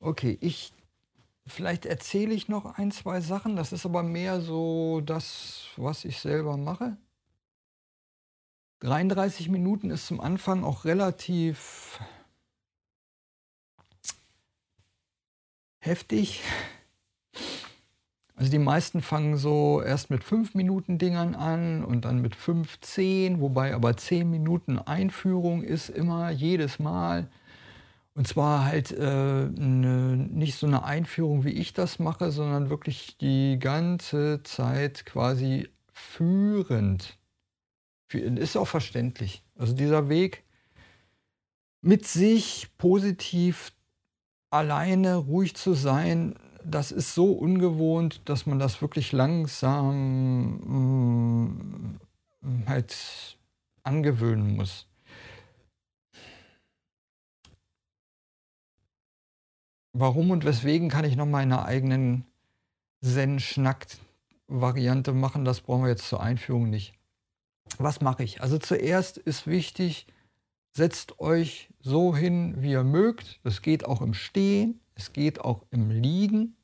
Okay, ich vielleicht erzähle ich noch ein, zwei Sachen. Das ist aber mehr so das, was ich selber mache. 33 Minuten ist zum Anfang auch relativ heftig. Also die meisten fangen so erst mit 5 Minuten Dingern an und dann mit 15, wobei aber 10 Minuten Einführung ist immer jedes Mal. Und zwar halt äh, ne, nicht so eine Einführung, wie ich das mache, sondern wirklich die ganze Zeit quasi führend. Ist auch verständlich. Also dieser Weg mit sich positiv alleine ruhig zu sein, das ist so ungewohnt, dass man das wirklich langsam mh, mm, halt angewöhnen muss. Warum und weswegen kann ich noch meine eigenen Zen-Schnack-Variante machen. Das brauchen wir jetzt zur Einführung nicht. Was mache ich? Also zuerst ist wichtig, setzt euch so hin, wie ihr mögt. Es geht auch im Stehen, es geht auch im Liegen.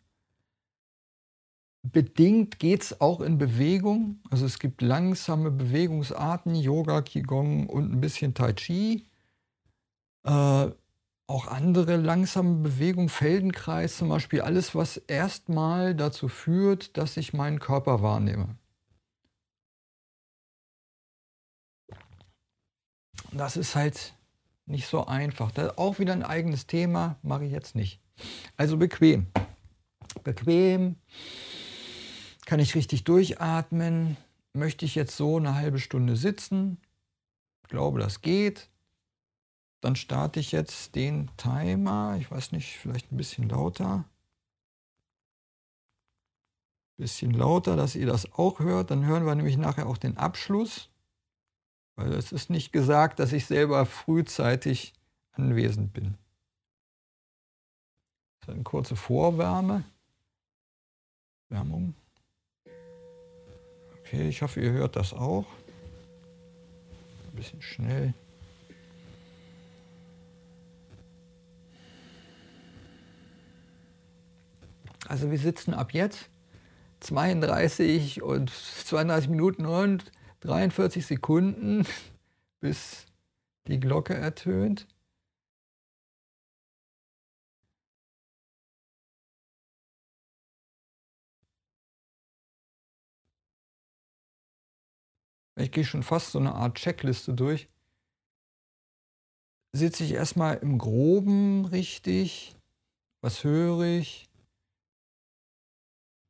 Bedingt geht es auch in Bewegung. Also es gibt langsame Bewegungsarten, Yoga, Qigong und ein bisschen Tai Chi. Äh, auch andere langsame Bewegungen, Feldenkreis zum Beispiel, alles, was erstmal dazu führt, dass ich meinen Körper wahrnehme. Das ist halt nicht so einfach. Auch wieder ein eigenes Thema, mache ich jetzt nicht. Also bequem. Bequem kann ich richtig durchatmen? Möchte ich jetzt so eine halbe Stunde sitzen? Ich glaube, das geht. Dann starte ich jetzt den Timer. Ich weiß nicht, vielleicht ein bisschen lauter. Ein bisschen lauter, dass ihr das auch hört. Dann hören wir nämlich nachher auch den Abschluss. Weil es ist nicht gesagt, dass ich selber frühzeitig anwesend bin. Das ist eine kurze Vorwärme. Wärmung. Okay, ich hoffe, ihr hört das auch. Ein bisschen schnell. Also wir sitzen ab jetzt 32 und 32 Minuten und 43 Sekunden, bis die Glocke ertönt. ich gehe schon fast so eine Art Checkliste durch, sitze ich erstmal im Groben richtig, was höre ich.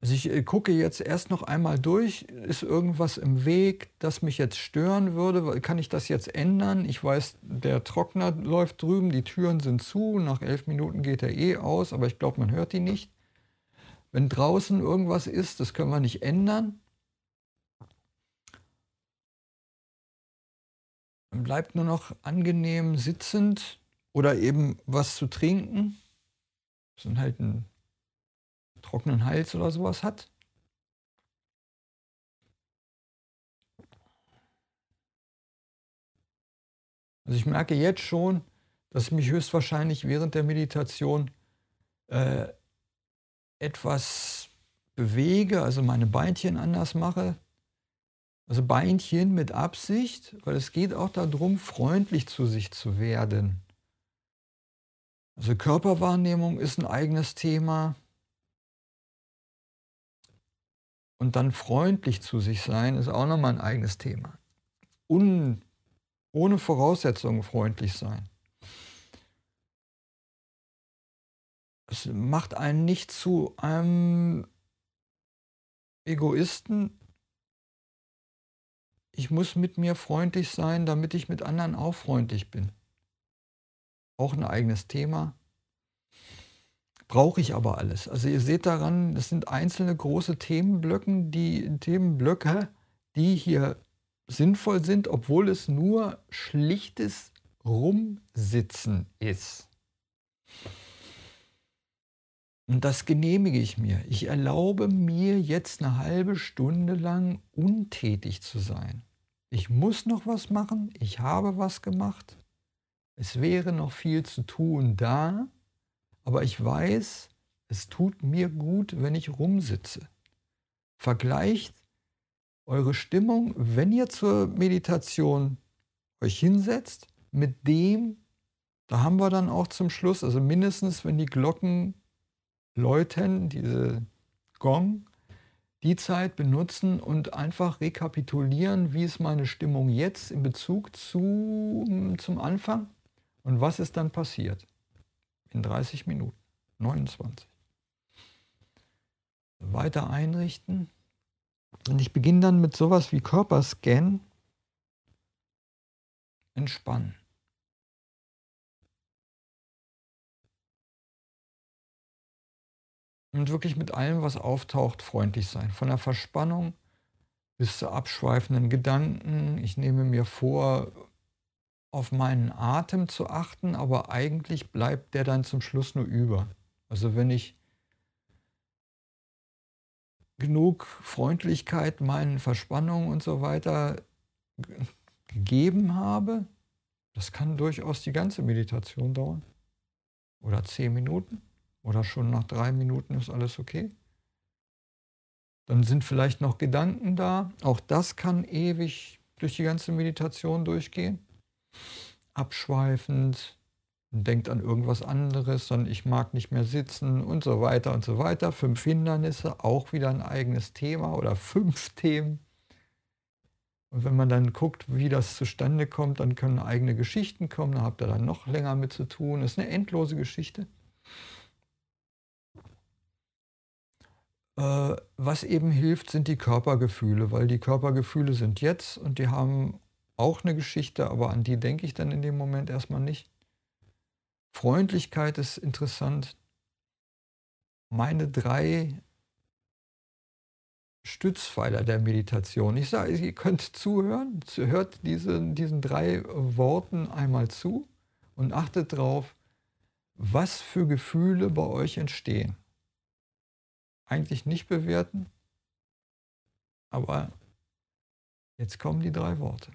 Also ich äh, gucke jetzt erst noch einmal durch, ist irgendwas im Weg, das mich jetzt stören würde, kann ich das jetzt ändern? Ich weiß, der Trockner läuft drüben, die Türen sind zu, nach elf Minuten geht er eh aus, aber ich glaube, man hört die nicht. Wenn draußen irgendwas ist, das können wir nicht ändern. Dann bleibt nur noch angenehm sitzend oder eben was zu trinken, dass man halt einen trockenen Hals oder sowas hat. Also ich merke jetzt schon, dass ich mich höchstwahrscheinlich während der Meditation äh, etwas bewege, also meine Beinchen anders mache, also Beinchen mit Absicht, weil es geht auch darum, freundlich zu sich zu werden. Also Körperwahrnehmung ist ein eigenes Thema. Und dann freundlich zu sich sein ist auch nochmal ein eigenes Thema. Un, ohne Voraussetzungen freundlich sein. Es macht einen nicht zu einem Egoisten, ich muss mit mir freundlich sein, damit ich mit anderen auch freundlich bin. Auch ein eigenes Thema. Brauche ich aber alles. Also ihr seht daran, das sind einzelne große Themenblöcken, die Themenblöcke, die hier sinnvoll sind, obwohl es nur schlichtes Rumsitzen ist. Und das genehmige ich mir. Ich erlaube mir jetzt eine halbe Stunde lang untätig zu sein. Ich muss noch was machen, ich habe was gemacht. Es wäre noch viel zu tun da, aber ich weiß, es tut mir gut, wenn ich rumsitze. Vergleicht eure Stimmung, wenn ihr zur Meditation euch hinsetzt, mit dem, da haben wir dann auch zum Schluss, also mindestens, wenn die Glocken läuten, diese Gong, die Zeit benutzen und einfach rekapitulieren, wie ist meine Stimmung jetzt in Bezug zu, zum Anfang und was ist dann passiert in 30 Minuten, 29. Weiter einrichten. Und ich beginne dann mit sowas wie Körperscan. Entspannen. Und wirklich mit allem, was auftaucht, freundlich sein. Von der Verspannung bis zu abschweifenden Gedanken. Ich nehme mir vor, auf meinen Atem zu achten, aber eigentlich bleibt der dann zum Schluss nur über. Also wenn ich genug Freundlichkeit meinen Verspannungen und so weiter gegeben habe, das kann durchaus die ganze Meditation dauern. Oder zehn Minuten. Oder schon nach drei Minuten ist alles okay. Dann sind vielleicht noch Gedanken da. Auch das kann ewig durch die ganze Meditation durchgehen. Abschweifend, denkt an irgendwas anderes, sondern ich mag nicht mehr sitzen und so weiter und so weiter. Fünf Hindernisse, auch wieder ein eigenes Thema oder fünf Themen. Und wenn man dann guckt, wie das zustande kommt, dann können eigene Geschichten kommen, da habt ihr dann noch länger mit zu tun. Das ist eine endlose Geschichte. Äh, was eben hilft, sind die Körpergefühle, weil die Körpergefühle sind jetzt und die haben auch eine Geschichte, aber an die denke ich dann in dem Moment erstmal nicht. Freundlichkeit ist interessant. Meine drei Stützpfeiler der Meditation. Ich sage, ihr könnt zuhören, hört diese, diesen drei Worten einmal zu und achtet darauf, was für Gefühle bei euch entstehen eigentlich nicht bewerten, aber jetzt kommen die drei Worte.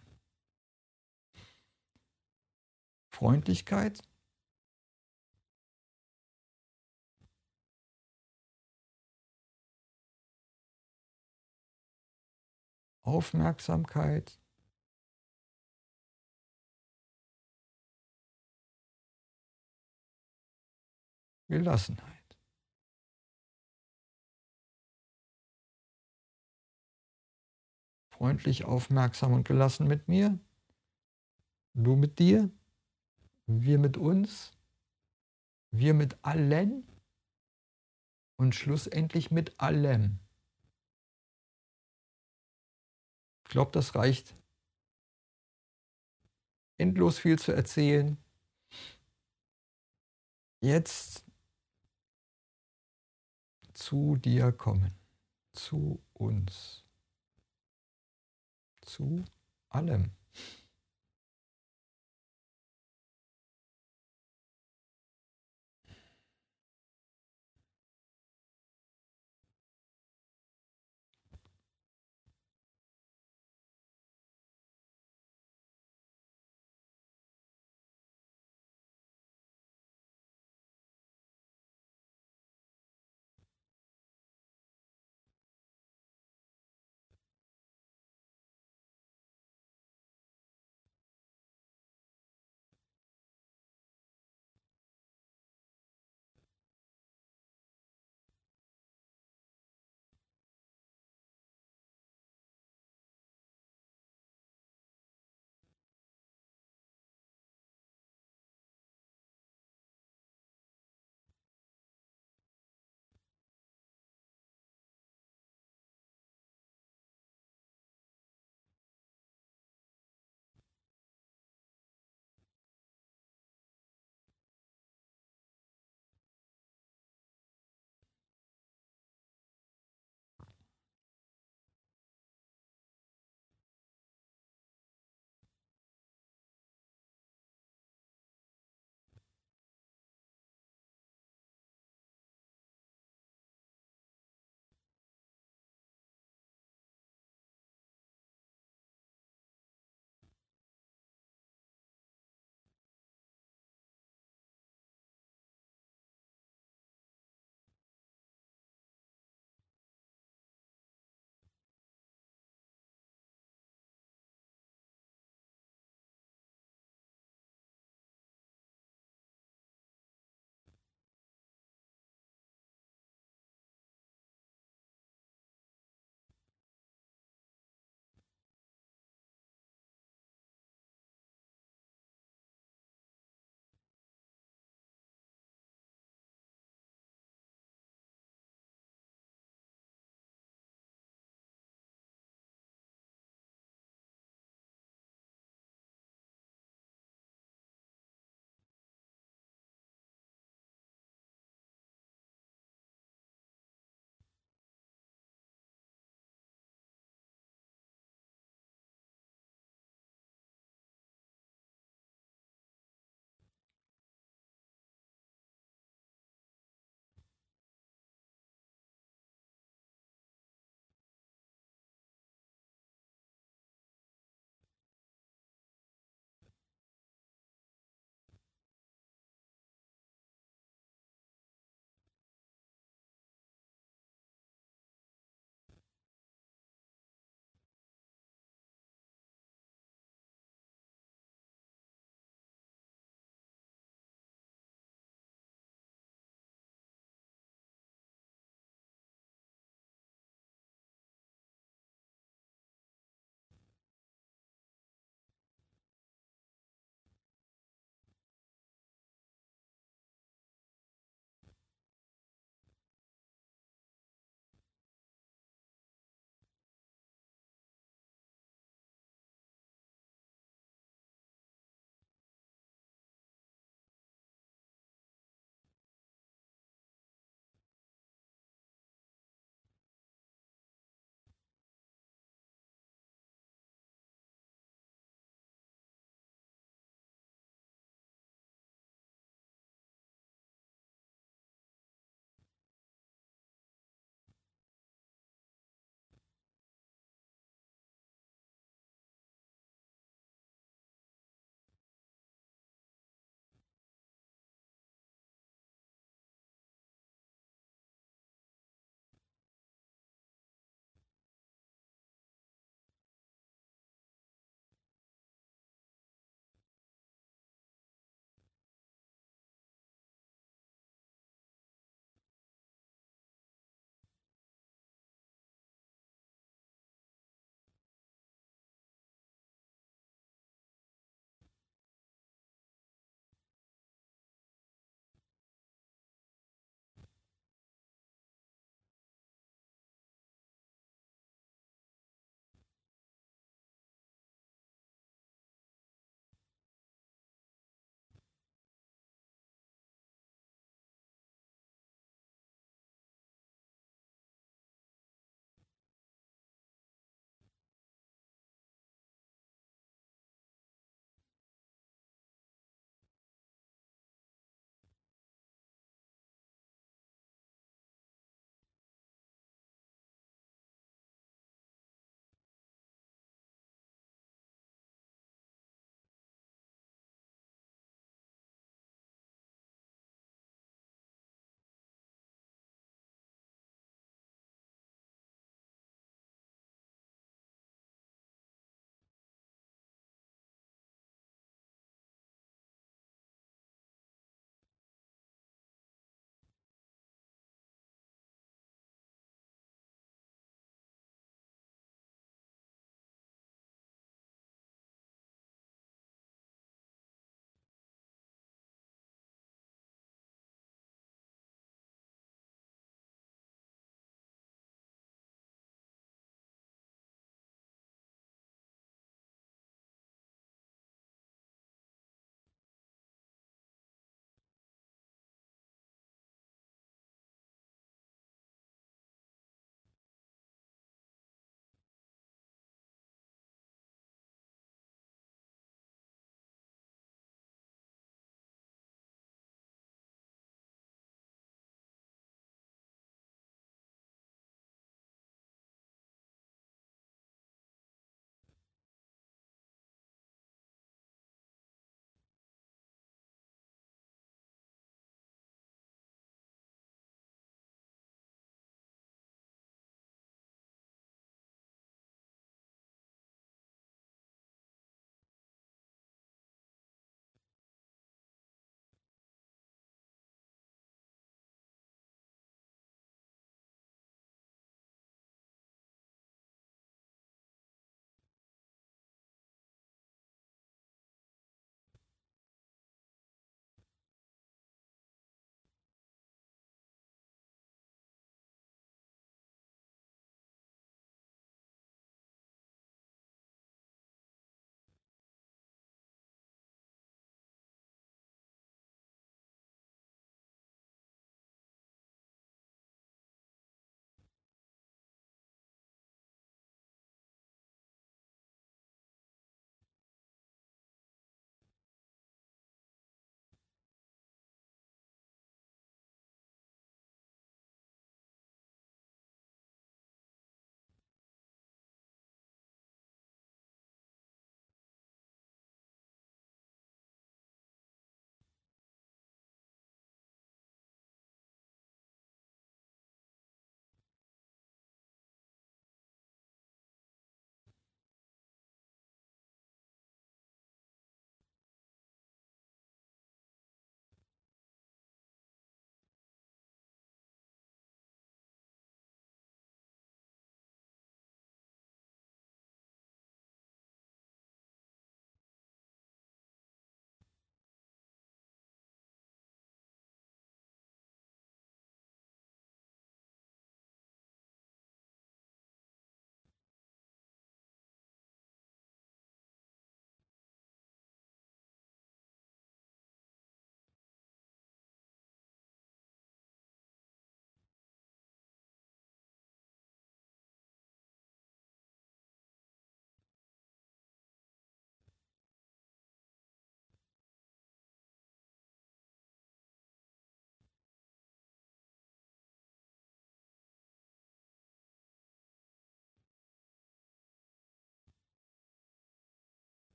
Freundlichkeit, Aufmerksamkeit, Gelassenheit. freundlich, aufmerksam und gelassen mit mir, du mit dir, wir mit uns, wir mit allen und schlussendlich mit allem. Ich glaube, das reicht. Endlos viel zu erzählen. Jetzt zu dir kommen, zu uns zu allem.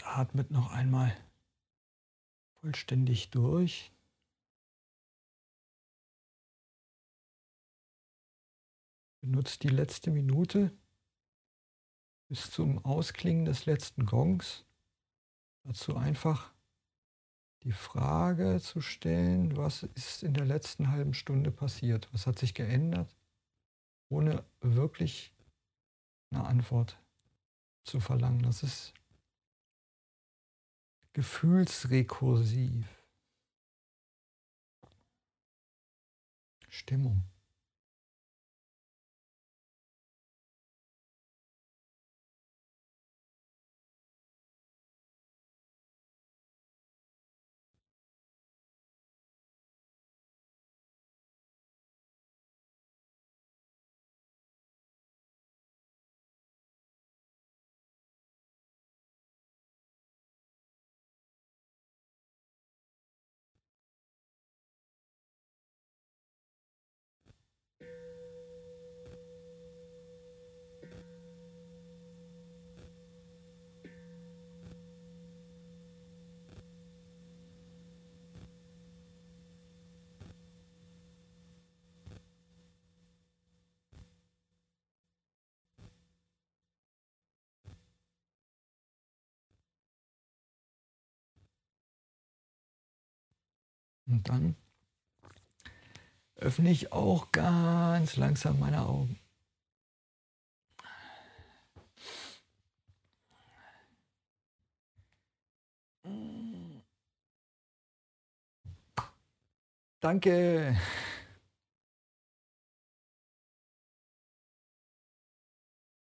Atmet noch einmal vollständig durch. Benutzt die letzte Minute bis zum Ausklingen des letzten Gongs. Dazu einfach die Frage zu stellen, was ist in der letzten halben Stunde passiert? Was hat sich geändert? Ohne wirklich eine Antwort zu verlangen. Das ist gefühlsrekursiv. Stimmung. Und dann öffne ich auch ganz langsam meine Augen. Danke.